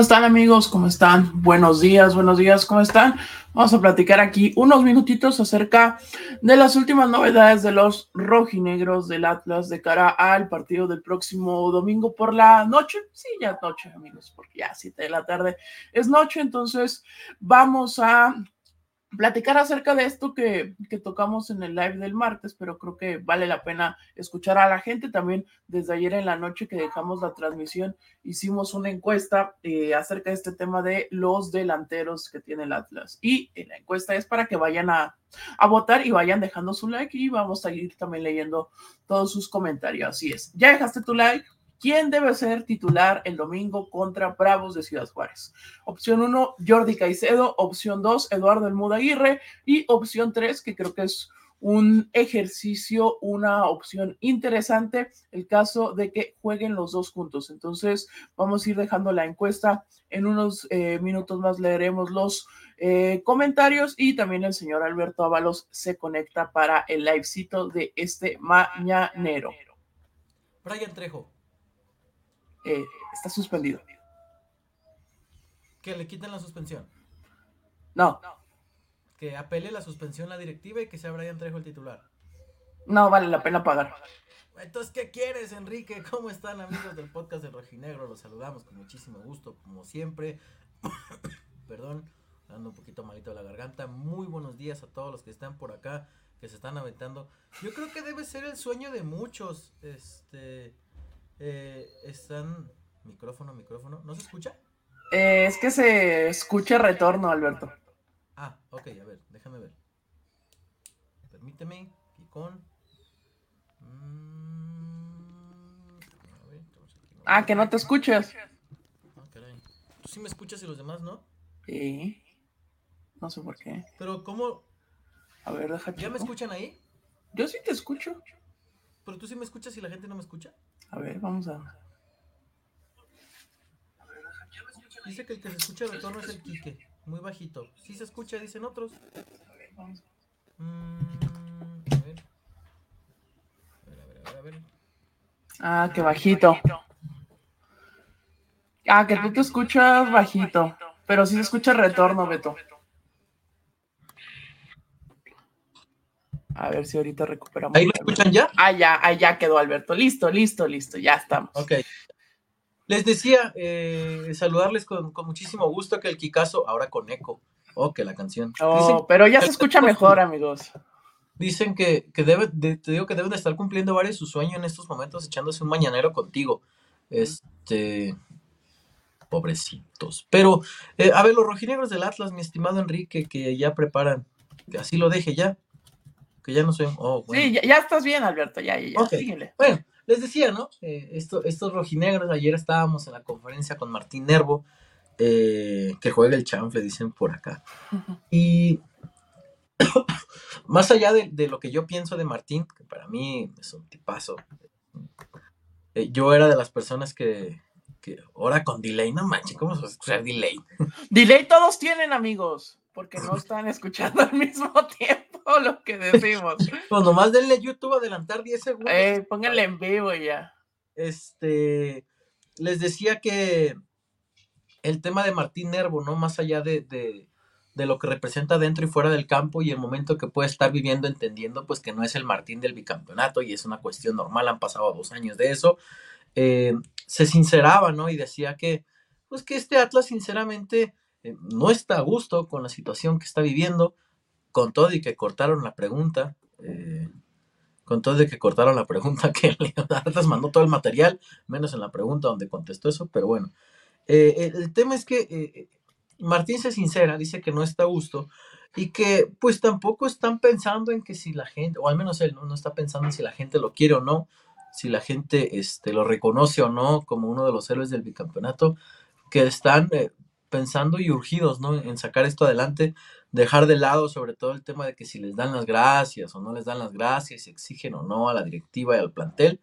¿Cómo están amigos? ¿Cómo están? Buenos días, buenos días, ¿cómo están? Vamos a platicar aquí unos minutitos acerca de las últimas novedades de los rojinegros del Atlas de cara al partido del próximo domingo por la noche. Sí, ya noche, amigos, porque ya 7 de la tarde es noche, entonces vamos a platicar acerca de esto que, tocamos en el live del martes, pero creo que vale la pena escuchar a la gente. También desde ayer en la noche que dejamos la transmisión, hicimos una encuesta eh, acerca de este tema de los delanteros que tiene el Atlas. Y la encuesta es para que vayan a, a votar y vayan dejando su like y vamos a ir también leyendo todos sus comentarios. Así es. ¿Ya dejaste tu like? ¿Quién debe ser titular el domingo contra Bravos de Ciudad Juárez? Opción 1, Jordi Caicedo. Opción 2, Eduardo El Muda Aguirre. Y opción 3, que creo que es un ejercicio, una opción interesante, el caso de que jueguen los dos juntos. Entonces, vamos a ir dejando la encuesta. En unos eh, minutos más leeremos los eh, comentarios y también el señor Alberto Ábalos se conecta para el livecito de este mañanero. Brian Trejo. Eh, está suspendido. Que le quiten la suspensión. No. Que apele la suspensión la directiva y que sea Brian Trejo el titular. No vale la pena pagar. Entonces, ¿qué quieres, Enrique? ¿Cómo están, amigos del podcast de Rojinegro? Los saludamos con muchísimo gusto, como siempre. Perdón, dando un poquito malito la garganta. Muy buenos días a todos los que están por acá, que se están aventando. Yo creo que debe ser el sueño de muchos. Este eh, están. Micrófono, micrófono. ¿No se escucha? Eh, es que se escucha retorno, Alberto. Ah, ok, a ver, déjame ver. Permíteme, Kikon. Mm, ah, que no te escuchas. Ah, caray. ¿Tú sí me escuchas y los demás no? Sí. No sé por qué. Pero, ¿cómo? A ver, déjame. ¿Ya me escuchan ahí? Yo sí te escucho. ¿Pero tú sí me escuchas y la gente no me escucha? A ver, vamos a. Dice que el que se escucha de retorno es el Quique, muy bajito. Si se escucha, dicen otros. A ver, vamos. Mm, a ver. A ver, a ver, a ver, Ah, qué bajito. Ah, que tú te escuchas bajito. Pero sí se escucha retorno, Beto. A ver si ahorita recuperamos. ¿Ahí lo escuchan ya? Ah, ya, ah, ya quedó Alberto. Listo, listo, listo, ya estamos. Ok. Les decía, eh, saludarles con, muchísimo gusto que el Kikazo, ahora con eco. Oh, que la canción. Oh, pero ya se escucha mejor, amigos. Dicen que, que debe, te digo que deben de estar cumpliendo varios su sueño en estos momentos, echándose un mañanero contigo. Este. Pobrecitos. Pero, eh, a ver, los rojinegros del Atlas, mi estimado Enrique, que ya preparan, que así lo deje ya que ya no soy. Oh, sí, ya, estás bien, Alberto, ya, ya, Bueno, les decía, ¿no? Eh, esto, estos rojinegros, ayer estábamos en la conferencia con Martín Nervo, eh, que juega el chanfle, dicen por acá. Y más allá de, lo que yo pienso de Martín, que para mí es un tipazo, eh, yo era de las personas que, que ahora con delay, no manches, ¿cómo se va a escuchar delay? delay todos tienen, amigos porque no están escuchando al mismo tiempo lo que decimos. Pues nomás denle YouTube adelantar 10 segundos. Eh, pónganle en vivo ya. Este, les decía que el tema de Martín Nervo, ¿no? Más allá de, de, lo que representa dentro y fuera del campo y el momento que puede estar viviendo, entendiendo pues que no es el Martín del bicampeonato y es una cuestión normal, han pasado dos años de eso, eh, se sinceraba, ¿no? Y decía que, pues que este Atlas sinceramente eh, no está a gusto con la situación que está viviendo, con todo y que cortaron la pregunta, eh, con todo y que cortaron la pregunta que Leonardo mandó todo el material, menos en la pregunta donde contestó eso, pero bueno. Eh, el, tema es que Martín se sincera, dice que no está a gusto y que pues tampoco están pensando en que si la gente, o al menos él no, está pensando en si la gente lo quiere o no, si la gente este, lo reconoce o no como uno de los héroes del bicampeonato, que están pensando y urgidos, ¿no? En sacar esto adelante, dejar de lado sobre todo el tema de que si les dan las gracias o no les dan las gracias, si exigen o no a la directiva y al plantel.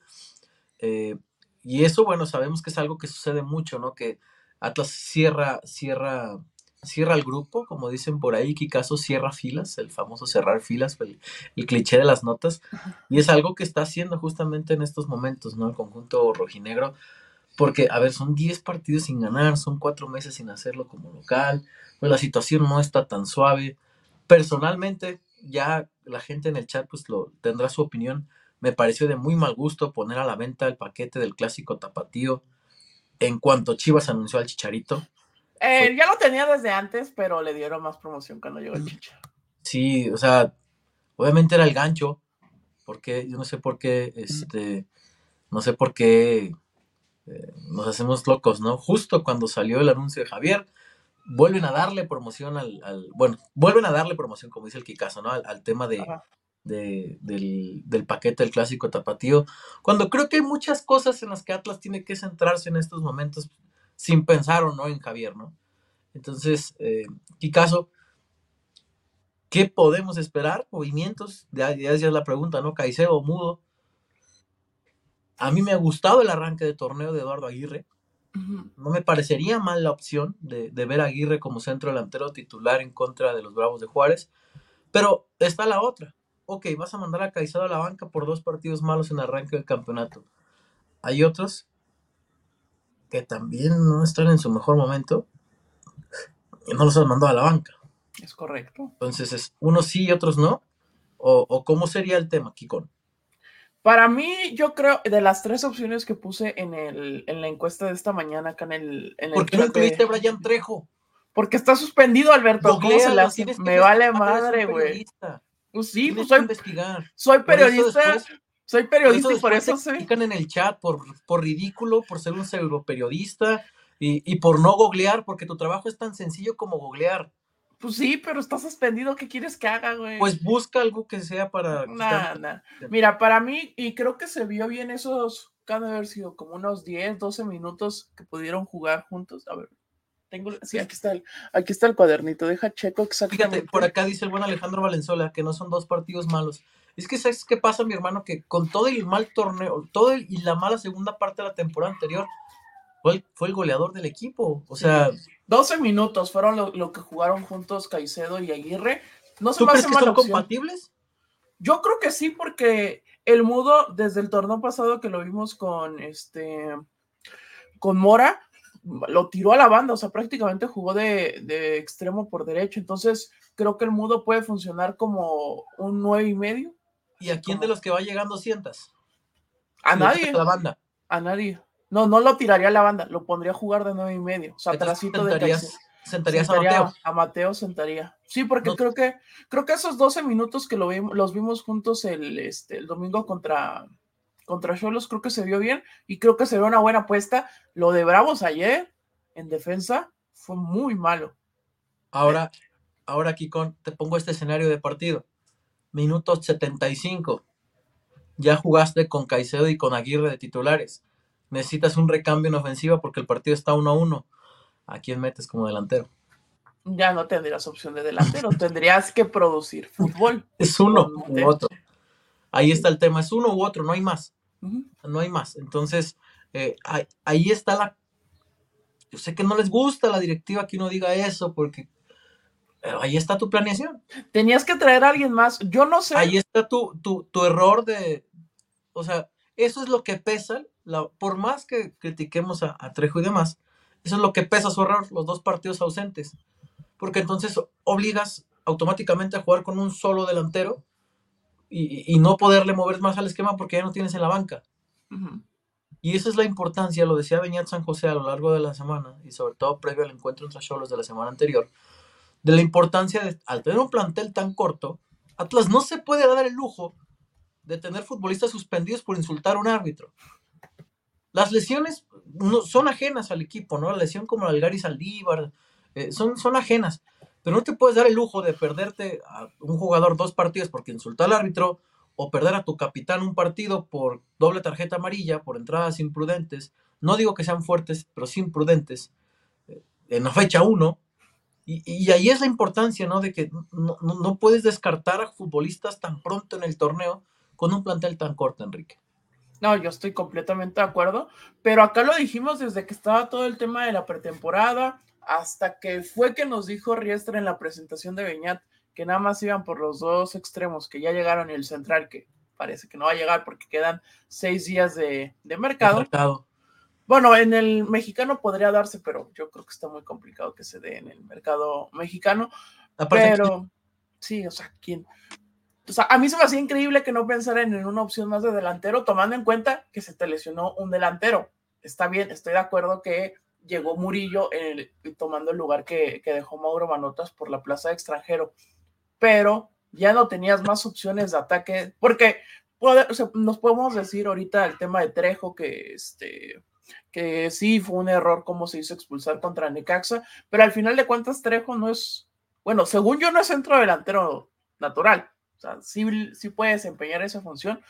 Eh, y eso, bueno, sabemos que es algo que sucede mucho, ¿no? Que Atlas cierra, cierra, cierra el grupo, como dicen por ahí, Kikazo cierra filas, el famoso cerrar filas, el, el cliché de las notas, y es algo que está haciendo justamente en estos momentos, ¿no? El conjunto rojinegro porque, a ver, son 10 partidos sin ganar, son 4 meses sin hacerlo como local, pues la situación no está tan suave. Personalmente, ya la gente en el chat pues lo tendrá su opinión. Me pareció de muy mal gusto poner a la venta el paquete del clásico tapatío en cuanto Chivas anunció al Chicharito. Eh, ya lo tenía desde antes, pero le dieron más promoción cuando llegó el Chicharito. Sí, o sea, obviamente era el gancho, porque yo no sé por qué, este, no sé por qué eh, nos hacemos locos, ¿no? Justo cuando salió el anuncio de Javier, vuelven a darle promoción al, bueno, vuelven a darle promoción, como dice el Kikazo, ¿no? Al, tema de, del, paquete del clásico tapatío, cuando creo que hay muchas cosas en las que Atlas tiene que centrarse en estos momentos sin pensar o no en Javier, ¿no? Entonces, eh, Kikazo, ¿qué podemos esperar? Movimientos, ya, ya es la pregunta, ¿no? Caicedo, Mudo. A mí me ha gustado el arranque de torneo de Eduardo Aguirre. No me parecería mal la opción de, ver a Aguirre como centro delantero titular en contra de los Bravos de Juárez. Pero está la otra. Ok, vas a mandar a Caicedo a la banca por dos partidos malos en arranque del campeonato. Hay otros que también no están en su mejor momento y no los has mandado a la banca. Es correcto. Entonces, es unos sí y otros no. ¿O, o cómo sería el tema, Kikon? Para mí, yo creo, de las tres opciones que puse en, el, en la encuesta de esta mañana acá en el... En ¿Por qué no incluiste a Brian Trejo? Porque está suspendido, Alberto. Me vale madre, güey. Pues sí, pues soy, investigar. soy periodista. soy periodista y por eso se en el chat por, por ridículo, por ser un pseudo periodista y, y por no googlear, porque tu trabajo es tan sencillo como googlear. Pues sí, pero está suspendido. ¿Qué quieres que haga, güey? Pues busca algo que sea para. Nada, Mira, para mí, y creo que se vio bien esos. Cada haber sido como unos 10, 12 minutos que pudieron jugar juntos. A ver, tengo. Sí, aquí está el, aquí está el cuadernito. Deja checo exactamente. Fíjate, por acá dice el buen Alejandro Valenzuela que no son dos partidos malos. Es que, ¿sabes qué pasa, mi hermano? Que con todo el mal torneo, todo el, y la mala segunda parte de la temporada anterior, fue el, goleador del equipo. O sea. 12 minutos fueron lo, que jugaron juntos Caicedo y Aguirre. No se ¿Tú crees que son compatibles? Yo creo que sí, porque el mudo, desde el torneo pasado que lo vimos con este con Mora, lo tiró a la banda, o sea, prácticamente jugó de, de extremo por derecho. Entonces, creo que el mudo puede funcionar como un nueve y medio. ¿Y a quién de los que va llegando sientas? A nadie. A la banda. A nadie. No, no lo tiraría a la banda, lo pondría a jugar de nueve y medio. O sea, trasito de sentarías, a Mateo. A Mateo sentaría. Sí, porque creo que creo que esos 12 minutos que lo vimos, los vimos juntos el, este, el domingo contra contra Cholos, creo que se vio bien y creo que se vio una buena apuesta. Lo de Bravos ayer en defensa fue muy malo. Ahora, ahora aquí con, te pongo este escenario de partido. Minutos 75. Ya jugaste con Caicedo y con Aguirre de titulares necesitas un recambio en ofensiva porque el partido está uno a uno. ¿A quién metes como delantero? Ya no tendrías opción de delantero, tendrías que producir fútbol. Es uno u otro. Ahí está el tema, es uno u otro, no hay más. No hay más. Entonces, eh, ahí, está la... Yo sé que no les gusta la directiva que uno diga eso porque pero ahí está tu planeación. Tenías que traer a alguien más. Yo no sé. Ahí está tu, tu, tu error de. O sea, eso es lo que pesa por más que critiquemos a, Trejo y demás, eso es lo que pesa su error, los dos partidos ausentes. Porque entonces obligas automáticamente a jugar con un solo delantero y, no poderle mover más al esquema porque ya no tienes en la banca. Y esa es la importancia, lo decía Beñat San José a lo largo de la semana y sobre todo previo al encuentro entre Cholos de la semana anterior, de la importancia de, al tener un plantel tan corto, Atlas no se puede dar el lujo de tener futbolistas suspendidos por insultar a un árbitro. Las lesiones son ajenas al equipo, ¿no? La lesión como la del Gary Saldívar, eh, son, son ajenas. Pero no te puedes dar el lujo de perderte a un jugador dos partidos porque insultó al árbitro o perder a tu capitán un partido por doble tarjeta amarilla, por entradas imprudentes. No digo que sean fuertes, pero sí imprudentes. Eh, en la fecha uno. Y, ahí es la importancia, ¿no? De que no, no puedes descartar a futbolistas tan pronto en el torneo con un plantel tan corto, Enrique. No, yo estoy completamente de acuerdo, pero acá lo dijimos desde que estaba todo el tema de la pretemporada, hasta que fue que nos dijo Riestra en la presentación de Beñat que nada más iban por los dos extremos, que ya llegaron y el central, que parece que no va a llegar porque quedan seis días de, mercado. Bueno, en el mexicano podría darse, pero yo creo que está muy complicado que se dé en el mercado mexicano. pero sí, o sea, ¿quién? O sea, a mí se me hacía increíble que no pensaran en una opción más de delantero, tomando en cuenta que se te lesionó un delantero. Está bien, estoy de acuerdo que llegó Murillo tomando el lugar que, que, dejó Mauro Manotas por la plaza de extranjero, pero ya no tenías más opciones de ataque, porque nos podemos decir ahorita el tema de Trejo, que, este, que sí fue un error cómo se hizo expulsar contra Necaxa, pero al final de cuentas Trejo no es, bueno, según yo no es centro delantero natural, o sea, sí, sí puede desempeñar esa función,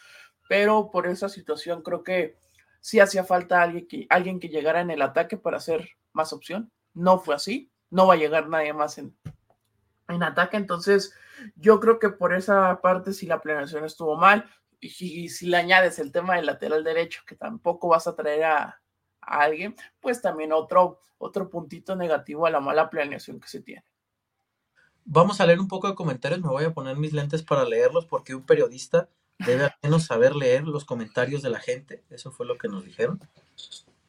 pero por esa situación creo que sí hacía falta alguien que, alguien que llegara en el ataque para hacer más opción. No fue así, no va a llegar nadie más en, en ataque, entonces yo creo que por esa parte si la planeación estuvo mal y, si le añades el tema del lateral derecho, que tampoco vas a traer a, alguien, pues también otro, otro puntito negativo a la mala planeación que se tiene. Vamos a leer un poco de comentarios, me voy a poner mis lentes para leerlos porque un periodista debe al menos saber leer los comentarios de la gente, eso fue lo que nos dijeron,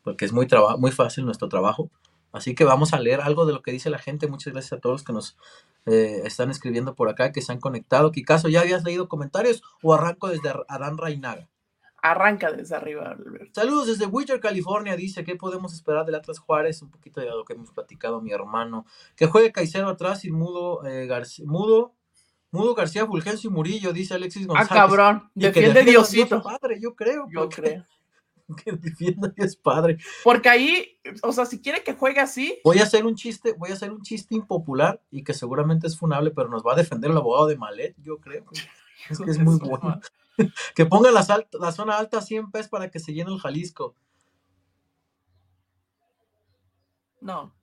porque es muy, muy fácil nuestro trabajo. Así que vamos a leer algo de lo que dice la gente. Muchas gracias a todos los que nos eh, están escribiendo por acá, que se han conectado. Kikazo, ¿ya habías leído comentarios o arranco desde Adán Reinaga? Arranca desde arriba, Saludos desde Witcher, California. Dice, ¿qué podemos esperar del Atlas Juárez? Un poquito de lo que hemos platicado mi hermano. Que juegue Caicedo atrás y Mudo, eh, García, Mudo, Mudo García, Fulgencio y Murillo, dice Alexis ah, González. Ah, cabrón. Defiende Diosito. Padre, yo creo. Yo creo. que defienda es padre. Porque ahí, o sea, si que juegue así. Voy a hacer un chiste, voy a hacer un chiste impopular y que seguramente es funable, pero nos va a defender el abogado de Malet, yo creo. Es que es muy bueno. que ponga la, la zona alta 100 pesos para que se llene el Jalisco. No.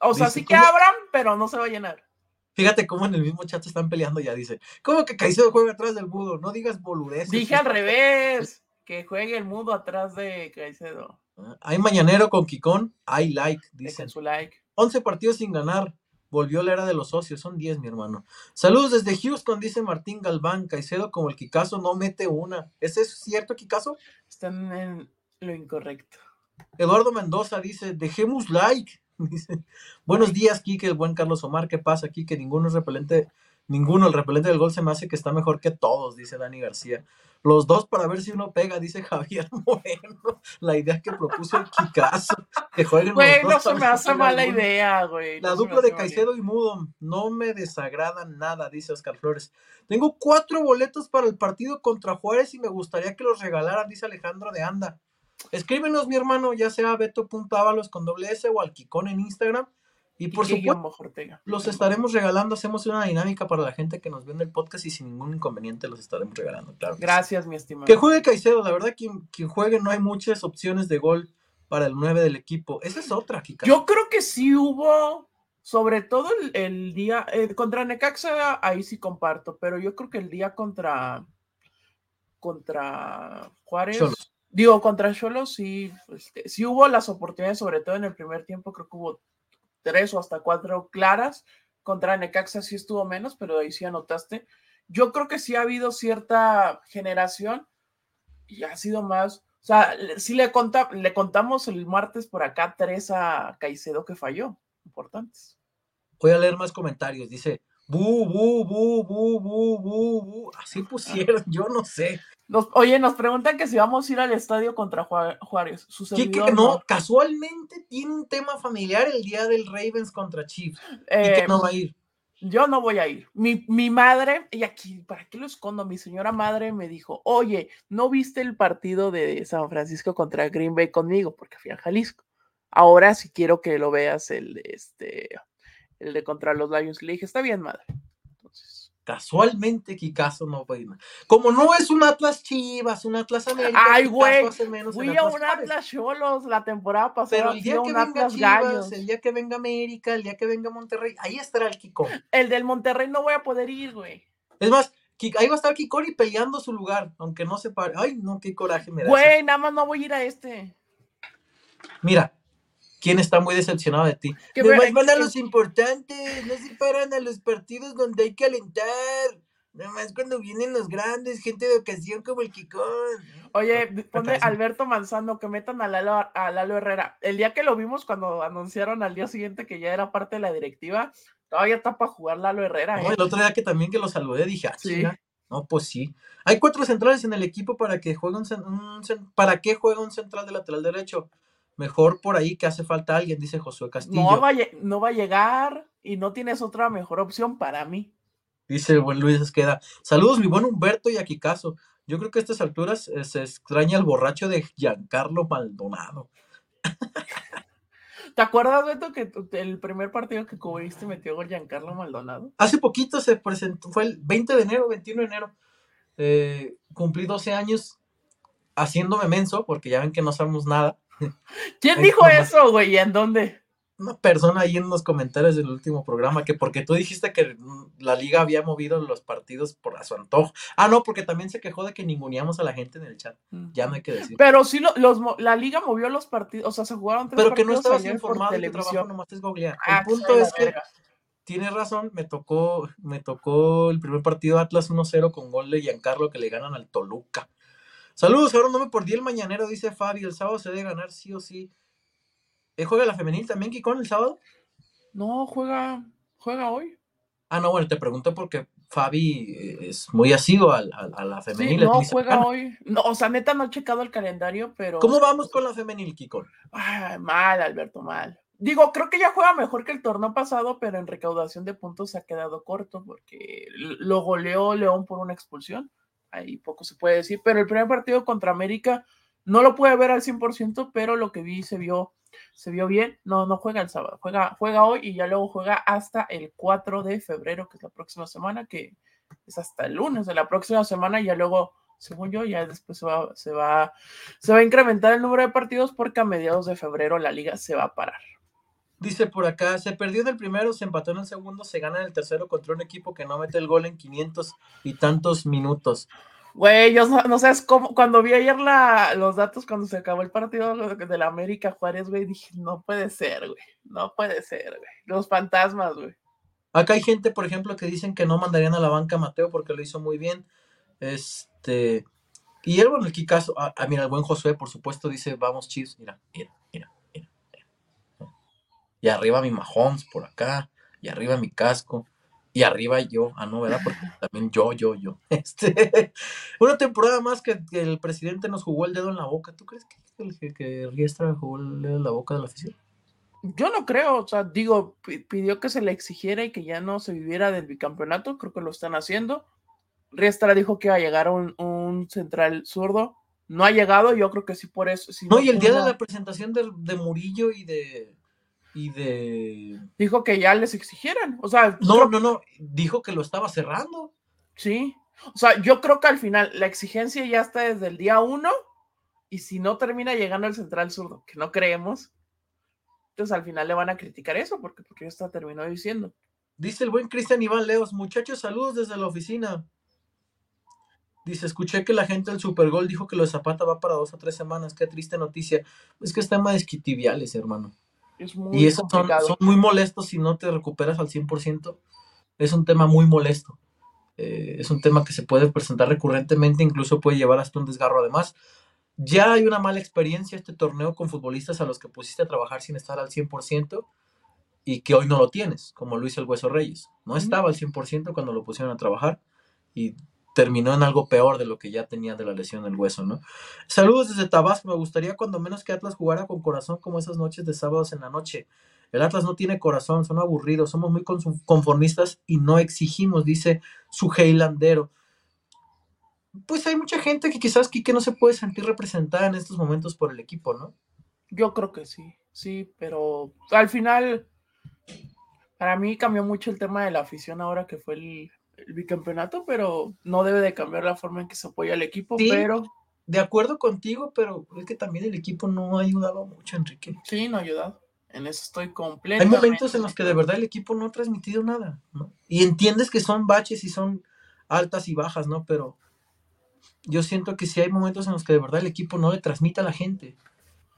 O sea, sí que abran, pero no se va a llenar. Fíjate cómo en el mismo chat están peleando ya, dice. ¿Cómo que Caicedo juega atrás del budo? No digas boludeces. Dije al revés que juegue el mudo atrás de Caicedo. Ah, hay mañanero con Kikón, hay like, dicen. su like. 11 partidos sin ganar. Volvió la era de los socios, son 10, mi hermano. Saludos desde Houston, dice Martín Galván. Caicedo, como el Kikazo, no mete una. ¿Es eso cierto, Kikazo? Están en lo incorrecto. Eduardo Mendoza dice: Dejemos like. Dice: Buenos días, Kike, el buen Carlos Omar. ¿Qué pasa aquí? Que ninguno es repelente. Ninguno, el repelente del gol se me hace que está mejor que todos, dice Dani García. Los dos para ver si uno pega, dice Javier Moreno. La idea que propuso el Kikazo. Que jueguen güey, no se me hace mala idea, güey. La dupla de Caicedo y Mudo no me desagrada nada, dice Oscar Flores. Tengo cuatro boletos para el partido contra Juárez y me gustaría que los regalaran, dice Alejandro de Anda. Escríbenos, mi hermano, ya sea beto.ábalos con doble S o al Kikón en Instagram y por supuesto, los estaremos regalando. Hacemos una dinámica para la gente que nos ve en el podcast y sin ningún inconveniente los estaremos regalando. Claro Gracias, mi estimado. Que juegue Caicedo. La verdad, quien, quien juegue, no hay muchas opciones de gol para el 9 del equipo. Esa es otra, Kika. Yo creo que sí hubo, sobre todo el, día eh, contra Necaxa, ahí sí comparto, pero yo creo que el día contra contra Juárez. Digo, contra Cholos sí, este, sí hubo las oportunidades, sobre todo en el primer tiempo, creo que hubo tres o hasta cuatro claras. Contra Necaxa sí estuvo menos, pero ahí sí anotaste. Yo creo que sí ha habido cierta generación y ha sido más. O sea, sí le, le contamos el martes por acá tres a Caicedo que falló. Importantes. Voy a leer más comentarios. Dice, bu, bu, bu, bu, bu, bu, bu. Así pusieron, yo no sé oye, nos preguntan que si vamos a ir al estadio contra Juárez. ¿Qué, no, casualmente tiene un tema familiar el día del Ravens contra Chiefs. ¿Y que eh, no va a ir? Yo no voy a ir. Mi, mi, madre, y aquí, ¿para qué lo escondo? Mi señora madre me dijo, oye, ¿no viste el partido de San Francisco contra Green Bay conmigo? Porque fui a Jalisco. Ahora sí quiero que lo veas el este, el de contra los Lions. Le dije, está bien, madre. Casualmente, Kikazo no fue Como no es un Atlas Chivas, un Atlas América. Ay, güey. Fui a un Atlas Cholos la temporada pasada. Pero el día que venga Chivas, el día que venga América, el día que venga Monterrey, ahí estará el Kiko. El del Monterrey no voy a poder ir, güey. Es más, ahí va a estar Kikori peleando su lugar, aunque no se pare. Ay, no, qué coraje me da. Güey, nada más no voy a ir a este. Mira, ¿Quién está muy decepcionado de ti? Que van a los importantes, no se paran a los partidos donde hay que alentar. Nada más cuando vienen los grandes, gente de ocasión como el Kikón. Oye, pone Alberto Manzano que metan a Lalo, a Lalo Herrera. El día que lo vimos, cuando anunciaron al día siguiente que ya era parte de la directiva, todavía está para jugar Lalo Herrera. No, ¿eh? el otro día que también que lo saludé, dije, ah, sí. no, pues sí. Hay cuatro centrales en el equipo para que juegue un, ¿para qué juega un central de lateral derecho? Mejor por ahí que hace falta alguien, dice Josué Castillo. No va, no va a llegar y no tienes otra mejor opción para mí. Dice el buen Luis Esqueda. Saludos, mi buen Humberto y Akikazo. Yo creo que a estas alturas eh, se extraña el borracho de Giancarlo Maldonado. ¿Te acuerdas, Beto, que el primer partido que cubriste metió gol Giancarlo Maldonado? Hace poquito se presentó, fue el 20 de enero, 21 de enero. Eh, cumplí 12 años haciéndome menso, porque ya ven que no sabemos nada. ¿Quién dijo eso, güey? ¿Y en dónde? una persona ahí en los comentarios del último programa que porque tú dijiste que la liga había movido los partidos por a su antojo. Ah, no, porque también se quejó de que ninguneamos a la gente en el chat. Ya no hay que decir. Pero sí, los, la liga movió los partidos, o sea, se jugaron tres Pero que no estabas informado de trabajo nomás es googlear. el ah, punto es que tiene razón, me tocó, me tocó el primer partido Atlas 1-0 con gol de Giancarlo que le ganan al Toluca. Saludos, ahora no me perdí el mañanero, dice Fabio. El sábado se debe ganar sí o sí. ¿Eh, ¿Juega la femenil también, Kikón, el sábado? No, juega, juega hoy. Ah, no, bueno, te pregunto porque Fabi eh, es muy asiduo a, la femenil. no, juega hoy. No, o sea, neta no he checado el calendario, pero. ¿Cómo vamos con la femenil, Kikón? mal, Alberto, mal. Digo, creo que ya juega mejor que el torneo pasado, pero en recaudación de puntos se ha quedado corto porque lo goleó León por una expulsión. Ahí poco se puede decir, pero el primer partido contra América no lo puede ver al 100%, pero lo que vi se vio se vio bien. No, no juega el sábado, juega, juega hoy y ya luego juega hasta el 4 de febrero, que es la próxima semana, que es hasta el lunes de la próxima semana, y ya luego, según yo, ya después se va, se va, se va a incrementar el número de partidos porque a mediados de febrero la liga se va a parar. Dice por acá, se perdió en el primero, se empató en el segundo, se gana en el tercero contra un equipo que no mete el gol en 500 y tantos minutos. Güey, yo no, sé, es como cuando vi ayer la, los datos cuando se acabó el partido de la América Juárez, güey, dije, no puede ser, güey, no puede ser, güey. Los fantasmas, güey. Acá hay gente, por ejemplo, que dicen que no mandarían a la banca a Mateo porque lo hizo muy bien. Este. Y él, bueno, el Kikazo, ah, ah, mira, el buen Josué, por supuesto, dice, vamos, mira, mira, mira, mira. Y arriba mi Mahomes por acá, y arriba mi casco y arriba yo, ah, no, ¿verdad? Porque también yo, yo, yo. Este, una temporada más que, el presidente nos jugó el dedo en la boca. ¿Tú crees que, que, Riestra jugó el dedo en la boca de la oficina? Yo no creo, o sea, digo, pidió que se le exigiera y que ya no se viviera del bicampeonato, creo que lo están haciendo. Riestra dijo que iba a llegar un, un central zurdo, no ha llegado, yo creo que sí por eso. no, y el día de la presentación de, de Murillo y de, y de... Dijo que ya les exigieran, o sea... No, no, no, dijo que lo estaba cerrando. Sí, o sea, yo creo que al final la exigencia ya está desde el día uno y si no termina llegando al central zurdo, que no creemos, entonces al final le van a criticar eso porque, porque ya está terminó diciendo. Dice el buen Cristian Iván Leos, muchachos, saludos desde la oficina. Dice, escuché que la gente del Supergol dijo que lo de Zapata va para dos o tres semanas. Qué triste noticia. Es que es tema de esquitiviales, hermano y esos son, muy molestos si no te recuperas al 100%. Es un tema muy molesto. Eh, es un tema que se puede presentar recurrentemente, incluso puede llevar hasta un desgarro. Además, ya hay una mala experiencia este torneo con futbolistas a los que pusiste a trabajar sin estar al 100% y que hoy no lo tienes, como Luis el Hueso Reyes. No estaba al 100% cuando lo pusieron a trabajar y terminó en algo peor de lo que ya tenía de la lesión del hueso, ¿no? Saludos desde Tabasco, me gustaría cuando menos que Atlas jugara con corazón como esas noches de sábados en la noche. El Atlas no tiene corazón, son aburridos, somos muy conformistas y no exigimos, dice su Heilandero. Pues hay mucha gente que quizás que no se puede sentir representada en estos momentos por el equipo, ¿no? Yo creo que sí, sí, pero al final, para mí cambió mucho el tema de la afición ahora que fue el, el bicampeonato, pero no debe de cambiar la forma en que se apoya el equipo, pero... De acuerdo contigo, pero es que también el equipo no ha ayudado mucho, Enrique. Sí, no ha ayudado. En eso estoy completo. Hay momentos en los que de verdad el equipo no ha transmitido nada, ¿no? Y entiendes que son baches y son altas y bajas, ¿no? Pero yo siento que sí hay momentos en los que de verdad el equipo no le transmite a la gente.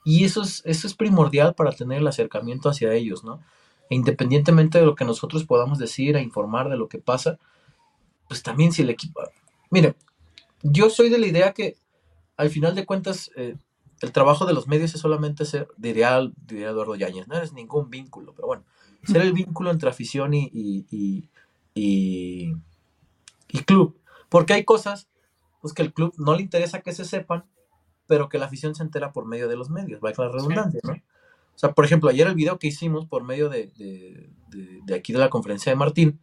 Y eso es, eso es primordial para tener el acercamiento hacia ellos, ¿no? E independientemente de lo que nosotros podamos decir e informar de lo que pasa, pues también si el equipo... Mire, yo soy de la idea que al final de cuentas eh, el trabajo de los medios es solamente ser, diría, diría Eduardo Yáñez, no es ningún vínculo, pero bueno, ser el vínculo entre afición y, y, y, y, club. Porque hay cosas pues, que el club no le interesa que se sepan, pero que la afición se entera por medio de los medios, va a la redundancia, ¿no? O sea, por ejemplo, ayer el video que hicimos por medio de, de, de, aquí de la conferencia de Martín,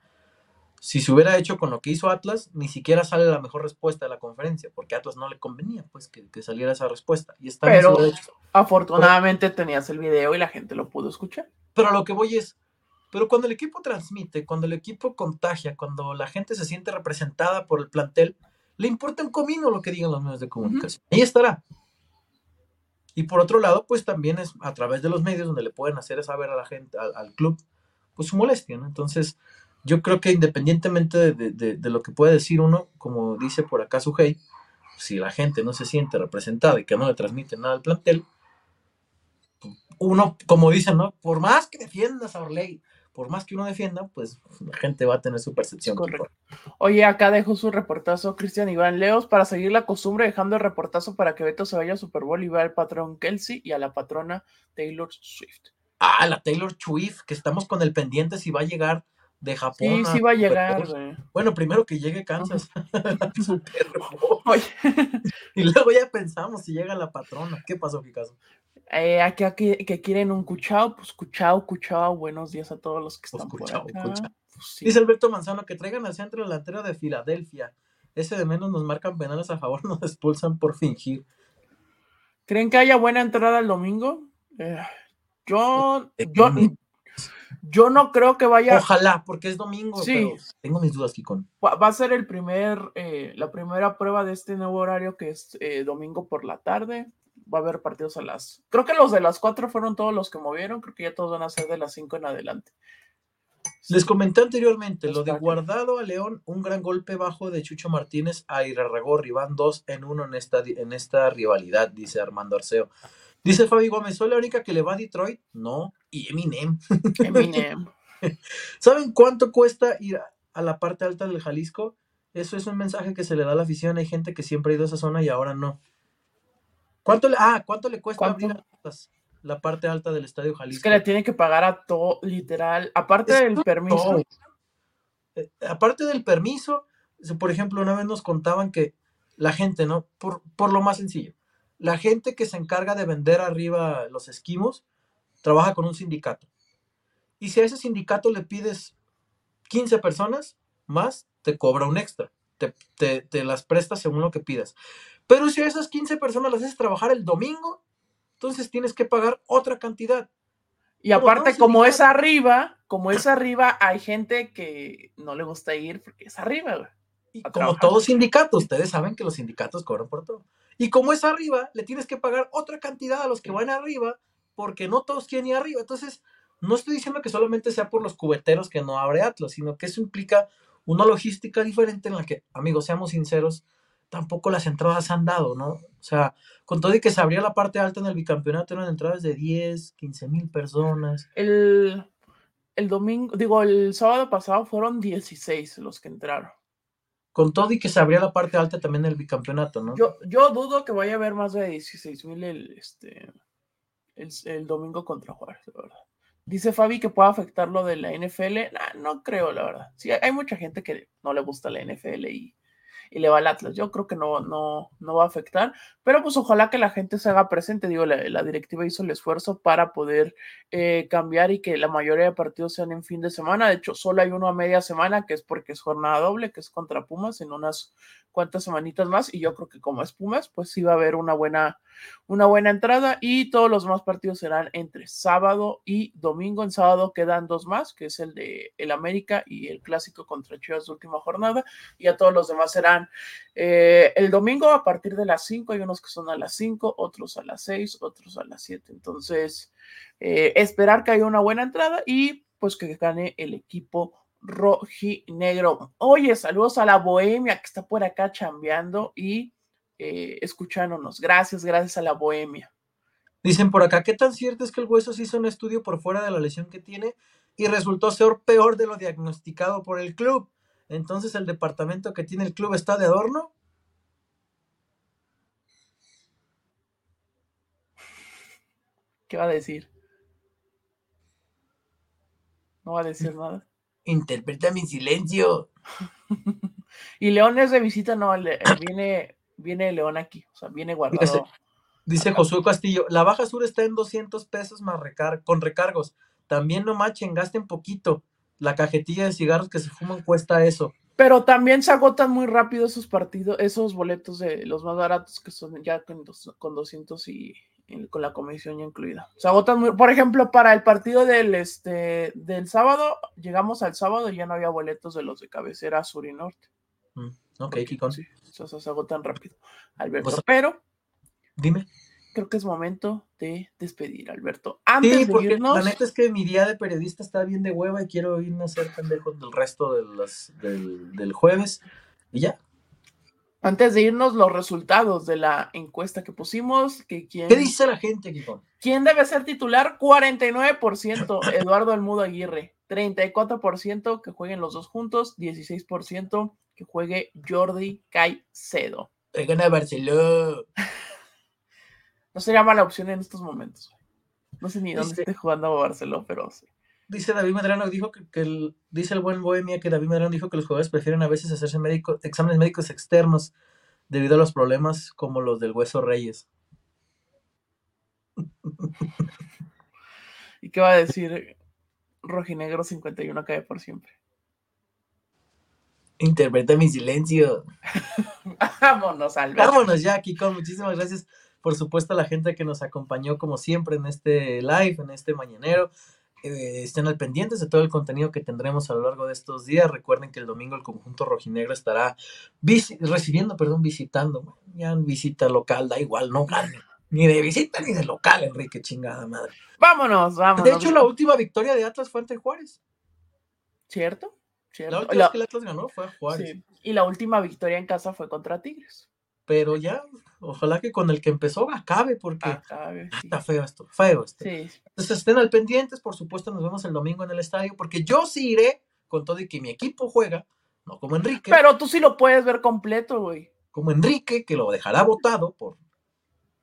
si se hubiera hecho con lo que hizo Atlas, ni siquiera sale la mejor respuesta de la conferencia, porque a Atlas no le convenía pues que, saliera esa respuesta. Y está Pero afortunadamente tenías el video y la gente lo pudo escuchar. Pero lo que voy es, pero cuando el equipo transmite, cuando el equipo contagia, cuando la gente se siente representada por el plantel, le importa un comino lo que digan los medios de comunicación. Ahí estará. Y por otro lado, pues también es a través de los medios donde le pueden hacer saber a la gente, al, club, pues su molestia, ¿no? Entonces, yo creo que independientemente de, lo que pueda decir uno, como dice por acá su hey, si la gente no se siente representada y que no le transmite nada al plantel, uno, como dicen, ¿no? Por más que defiendas a Orley, por más que uno defienda, pues la gente va a tener su percepción. Oye, acá dejo su reportazo Cristian Iván Leos para seguir la costumbre, dejando el reportazo para que Beto se vaya a Super Bowl y vea al patrón Kelsey y a la patrona Taylor Swift. Ah, la Taylor Swift, que estamos con el pendiente si va a llegar de Japón. Sí, sí va a llegar. Bueno, primero que llegue Kansas. y luego ya pensamos si llega la patrona. ¿Qué pasó, Picasso? Eh, aquí, aquí, que quieren un cuchao, pues cuchao, cuchao, buenos días a todos los que pues, están por acá. Pues, Dice Alberto Manzano que traigan al centro delantero de Filadelfia. Ese de menos nos marcan penales a favor, nos expulsan por fingir. ¿Creen que haya buena entrada el domingo? Eh, yo, yo, yo no creo que vaya. Ojalá, porque es domingo. Sí. tengo mis dudas, Kikon. Va a ser el primer, eh, la primera prueba de este nuevo horario que es eh, domingo por la tarde. Va a haber partidos a las. Creo que los de las cuatro fueron todos los que movieron. Creo que ya todos van a ser de las cinco en adelante. Les comenté anteriormente lo de guardado a León, un gran golpe bajo de Chucho Martínez a Irarragorri. Van dos en uno en esta, en esta rivalidad, dice Armando Arceo. Dice Fabi Gómez, ¿soy la única que le va a Detroit? No, y Eminem. Eminem. ¿Saben cuánto cuesta ir a la parte alta del Jalisco? Eso es un mensaje que se le da a la afición. Hay gente que siempre ha ido a esa zona y ahora no. ¿Cuánto le, ah, ¿cuánto le cuesta la parte alta del Estadio Jalisco? Es que le tiene que pagar a todo, literal. Aparte del permiso. Eh, aparte del permiso, por ejemplo, una vez nos contaban que la gente, ¿no? Por, por lo más sencillo la gente que se encarga de vender arriba los esquimos trabaja con un sindicato. Y si a ese sindicato le pides 15 personas más, te cobra un extra. Te, las prestas según lo que pidas. Pero si a esas 15 personas las haces trabajar el domingo, entonces tienes que pagar otra cantidad. Y aparte, como es arriba, como es arriba, hay gente que no le gusta ir porque es arriba, Y como todo sindicato, ustedes saben que los sindicatos cobran por todo. Y como es arriba, le tienes que pagar otra cantidad a los que van arriba, porque no todos quieren ir arriba. Entonces, no estoy diciendo que solamente sea por los cubeteros que no abre Atlas, sino que eso implica una logística diferente en la que, amigos, seamos sinceros, tampoco las entradas han dado, ¿no? O sea, con todo y que se abría la parte alta en el bicampeonato, eran entradas de 10, 15 mil personas. El, el domingo, digo, el sábado pasado fueron 16 los que entraron con todo y que se abría la parte alta también del bicampeonato, ¿no? Yo, yo dudo que vaya a haber más de 16 mil el, este, el, domingo contra Juárez, la verdad. Dice Fabi que puede afectar lo de la NFL. no creo, la verdad. Sí, hay mucha gente que no le gusta la NFL y y le va al Atlas. Yo creo que no, no, no va a afectar, pero pues ojalá que la gente se haga presente. Digo, la, directiva hizo el esfuerzo para poder eh, cambiar y que la mayoría de partidos sean en fin de semana. De hecho, solo hay uno a media semana, que es porque es jornada doble, que es contra Pumas en unas cuantas semanitas más. Y yo creo que como es Pumas, pues sí va a haber una buena, una buena entrada y todos los demás partidos serán entre sábado y domingo. En sábado quedan dos más, que es el de el América y el clásico contra Chivas de última jornada. Y a todos los demás serán eh, el domingo a partir de las 5, hay unos que son a las 5, otros a las 6, otros a las 7. Entonces, eh, esperar que haya una buena entrada y pues que gane el equipo rojinegro. Oye, saludos a la Bohemia que está por acá chambeando y eh, escuchándonos. Gracias, gracias a la Bohemia. Dicen por acá, ¿qué tan cierto es que el hueso se hizo un estudio por fuera de la lesión que tiene y resultó ser peor de lo diagnosticado por el club? entonces el departamento que tiene el club está de adorno. ¿Qué va a decir? No va a decir nada. Interpreta mi silencio. y León es de visita, no, viene, viene León aquí, o sea, viene guardado. Dice, Josué Castillo, la baja sur está en 200 pesos más recar con recargos. También no machen, gasten poquito. La cajetilla de cigarros que se fuman cuesta eso. Pero también se agotan muy rápido esos partidos, esos boletos de los más baratos que son ya con, con 200 y, con la comisión ya incluida. Se agotan muy, por ejemplo, para el partido del este del sábado, llegamos al sábado y ya no había boletos de los de cabecera sur y norte. Mm, ok, Kikon. Sí, se agotan rápido. Alberto, pues, pero dime creo que es momento de despedir, Alberto. Antes de irnos, la neta es que mi día de periodista está bien de hueva y quiero irme a ser pendejo del resto de las, del, jueves. Y ya. Antes de irnos, los resultados de la encuesta que pusimos. Que quién, ¿Qué dice la gente, Kiko? ¿Quién debe ser titular? 49% Eduardo Almudo Aguirre. 34% que jueguen los dos juntos. 16% que juegue Jordi Caicedo. Gana Barcelona. No sería mala opción en estos momentos. No sé ni dónde esté jugando Barcelona, pero sí. Dice David Medrano, dijo que, el, dice el buen Bohemia que David Medrano dijo que los jugadores prefieren a veces hacerse exámenes médicos externos debido a los problemas como los del hueso Reyes. ¿Y qué va a decir Rojinegro 51 cae por siempre? Interpreta mi silencio. Vámonos, Alberto. Vámonos ya, Kiko. Muchísimas gracias por supuesto a la gente que nos acompañó como siempre en este live, en este mañanero. Eh, estén al pendientes de todo el contenido que tendremos a lo largo de estos días. Recuerden que el domingo el conjunto rojinegro estará recibiendo, perdón, visitando. Ya visita local, da igual, no gane. Ni de visita ni de local, Enrique, chingada madre. Vámonos, vámonos. De hecho, la última victoria de Atlas fue ante Juárez. ¿Cierto? ¿Cierto? La última que el Atlas ganó fue a Juárez. Sí. Y la última victoria en casa fue contra Tigres pero ya, ojalá que con el que empezó acabe, porque está feo esto, feo esto. Entonces estén al pendientes, por supuesto nos vemos el domingo en el estadio, porque yo sí iré con todo y que mi equipo juega, no como Enrique. Pero tú sí lo puedes ver completo, güey. Como Enrique, que lo dejará votado por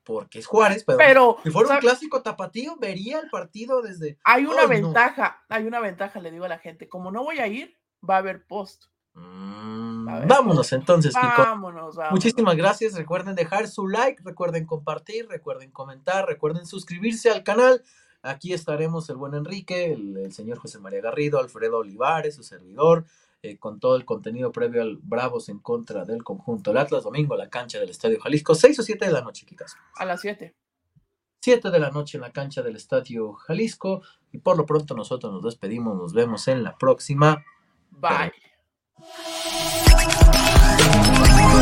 porque es Juárez, pero, si fuera un clásico tapatío, vería el partido desde... Hay una ventaja, hay una ventaja, le digo a la gente, como no voy a ir, va a haber post. Mm, vámonos entonces, vámonos, Muchísimas gracias. Recuerden dejar su like, recuerden compartir, recuerden comentar, recuerden suscribirse al canal. Aquí estaremos el buen Enrique, el, señor José María Garrido, Alfredo Olivares, su servidor, eh, con todo el contenido previo al Bravos en contra del conjunto. El Atlas domingo, la cancha del Estadio Jalisco, 6 o 7 de la noche, Kikas. A las 7. 7 de la noche en la cancha del Estadio Jalisco. Y por lo pronto nosotros nos despedimos, nos vemos en la próxima. Bye. Thank you.